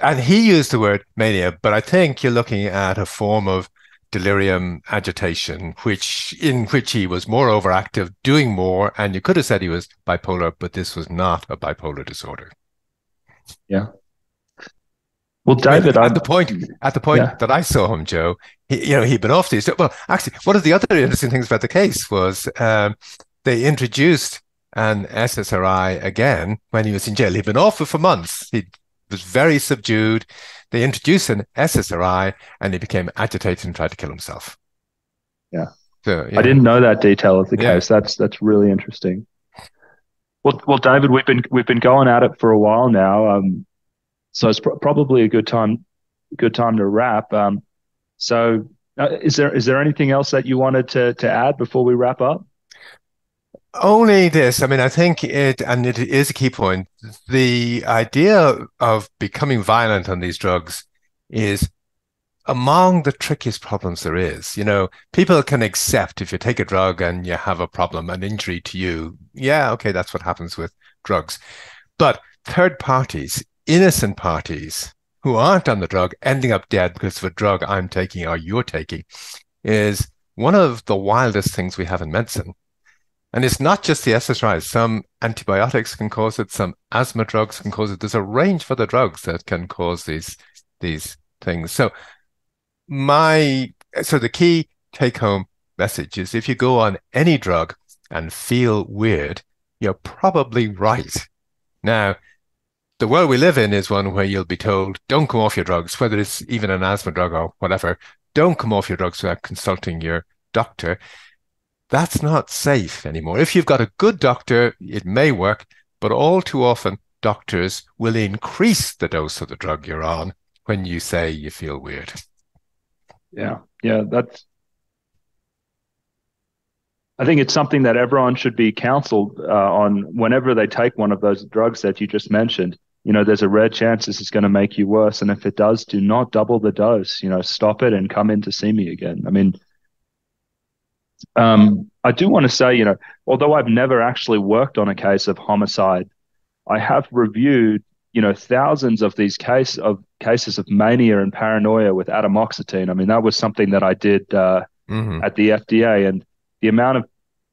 And he used the word mania, but I think you're looking at a form of delirium agitation, which in which he was more overactive, doing more, and you could have said he was bipolar, but this was not a bipolar disorder. Yeah. Well, David, at the point at the point yeah. that I saw him, Joe, he, you know, he'd been off these. Well, actually, one of the other interesting things about the case was um, they introduced an SSRI again when he was in jail. He'd been off for months. He was very subdued. They introduced an SSRI, and he became agitated and tried to kill himself. Yeah. So, I didn't know that detail of the yeah. case. That's that's really interesting. Well, well, David, we've been we've been going at it for a while now. Um, so it's probably a good time good time to wrap. Um, so uh, is there is there anything else that you wanted to to add before we wrap up? Only this. I mean, I think it, and it is a key point. The idea of becoming violent on these drugs is among the trickiest problems there is. You know, people can accept if you take a drug and you have a problem, an injury to you. Yeah, okay, that's what happens with drugs. But third parties, innocent parties who aren't on the drug ending up dead because of a drug I'm taking or you're taking is one of the wildest things we have in medicine. And it's not just the SSRIs. Some antibiotics can cause it. Some asthma drugs can cause it. There's a range of other drugs that can cause these these things. So my so the key take home message is if you go on any drug and feel weird, you're probably right. Now, the world we live in is one where you'll be told, don't come off your drugs, whether it's even an asthma drug or whatever. Don't come off your drugs without consulting your doctor. That's not safe anymore. If you've got a good doctor, it may work, but all too often, doctors will increase the dose of the drug you're on when you say you feel weird. Yeah, yeah, that's. I think it's something that everyone should be counseled uh, on whenever they take one of those drugs that you just mentioned you know, there's a rare chance this is going to make you worse. And if it does, do not double the dose. You know, stop it and come in to see me again. I mean, um, I do want to say, you know, although I've never actually worked on a case of homicide, I have reviewed, you know, thousands of these case of cases of mania and paranoia with atomoxetine. I mean, that was something that I did uh, mm-hmm. at the FDA, and the amount of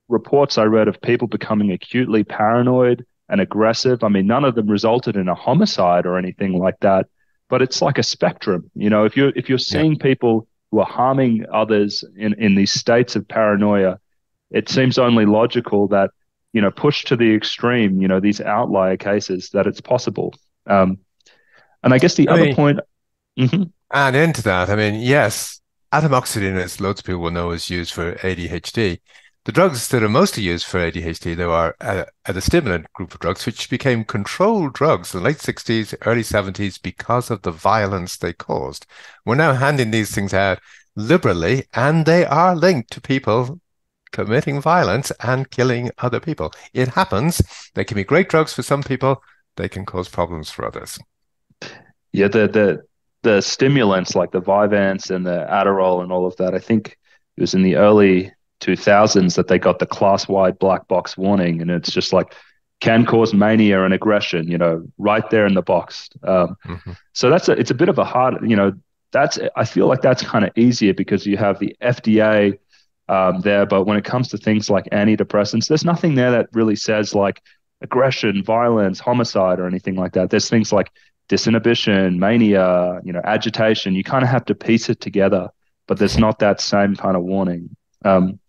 reports I read of people becoming acutely paranoid and aggressive. I mean, none of them resulted in a homicide or anything like that, but it's like a spectrum. You know, if you're if you're seeing yeah. people who are harming others in in these states of paranoia, it seems only logical that you know, push to the extreme, you know, these outlier cases that it's possible. Um, and I guess the I other mean, point. Mm-hmm. And into that, I mean, yes, atomoxetine, as loads of people will know, is used for ADHD. The drugs that are mostly used for ADHD, though, are uh, a, a stimulant group of drugs, which became controlled drugs in the late 60s, early 70s because of the violence they caused. We're now handing these things out liberally, and they are linked to people committing violence and killing other people. It happens. They can be great drugs for some people, they can cause problems for others. Yeah, the the the stimulants like the Vyvanse and the Adderall and all of that, I think it was in the early 2000s that they got the class wide black box warning. And it's just like, can cause mania and aggression, you know, right there in the box. Um, mm-hmm. So that's a, it's a bit of a hard, you know, that's, I feel like that's kind of easier because you have the FDA um, there. But when it comes to things like antidepressants, there's nothing there that really says like aggression, violence, homicide, or anything like that. There's things like disinhibition, mania, you know, agitation. You kind of have to piece it together, but there's not that same kind of warning. Um,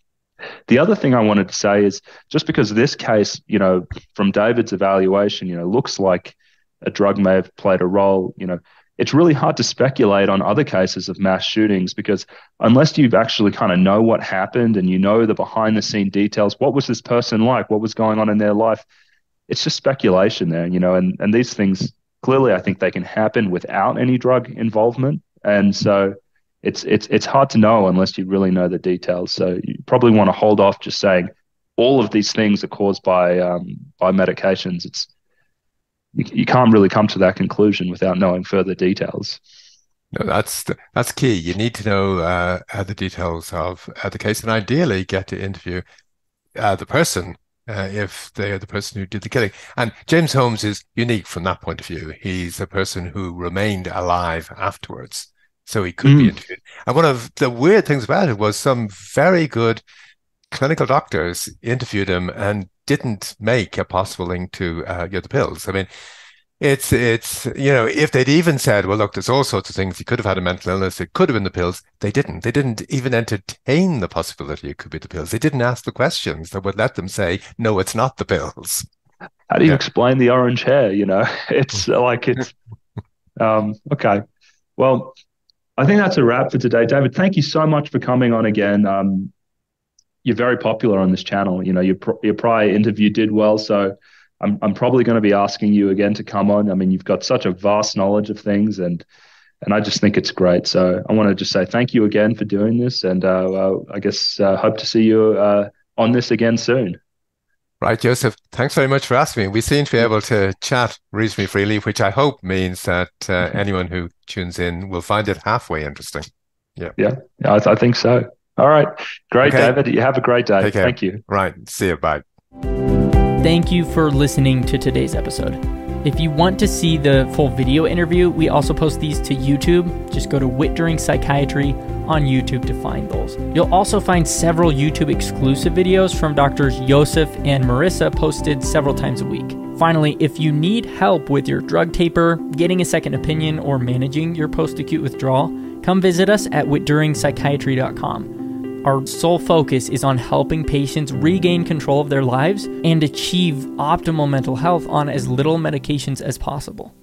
the other thing I wanted to say is just because this case, you know, from David's evaluation, you know, looks like a drug may have played a role, you know, it's really hard to speculate on other cases of mass shootings because unless you've actually kind of know what happened and you know the behind the scene details, what was this person like? What was going on in their life? It's just speculation there, you know, and, and these things clearly I think they can happen without any drug involvement. And so it's it's it's hard to know unless you really know the details. So you probably want to hold off just saying all of these things are caused by um, by medications. It's you, you can't really come to that conclusion without knowing further details. No, that's that's key. You need to know uh, the details of uh, the case, and ideally get to interview uh, the person uh, if they are the person who did the killing. And James Holmes is unique from that point of view. He's a person who remained alive afterwards, so he could mm. be interviewed. And one of the weird things about it was some very good clinical doctors interviewed him and didn't make a possible link to uh, you know, the pills. I mean, it's it's you know if they'd even said well look there's all sorts of things he could have had a mental illness it could have been the pills they didn't they didn't even entertain the possibility it could be the pills they didn't ask the questions that would let them say no it's not the pills how do you yeah. explain the orange hair you know it's like it's um okay well i think that's a wrap for today david thank you so much for coming on again um you're very popular on this channel you know your, your prior interview did well so I'm I'm probably going to be asking you again to come on. I mean, you've got such a vast knowledge of things, and and I just think it's great. So I want to just say thank you again for doing this, and uh, I guess uh, hope to see you uh, on this again soon. Right, Josef. Thanks very much for asking me. We seem to be able to chat reasonably freely, which I hope means that uh, anyone who tunes in will find it halfway interesting. Yeah, yeah, yeah I, th- I think so. All right, great, okay. David. You have a great day. Thank you. Right, see you. Bye. Thank you for listening to today's episode. If you want to see the full video interview, we also post these to YouTube. Just go to Witt-Doerring Psychiatry on YouTube to find those. You'll also find several YouTube exclusive videos from doctors Josef and Marissa posted several times a week. Finally, if you need help with your drug taper, getting a second opinion, or managing your post acute withdrawal, come visit us at wittdoerringpsychiatry.com. Our sole focus is on helping patients regain control of their lives and achieve optimal mental health on as little medications as possible.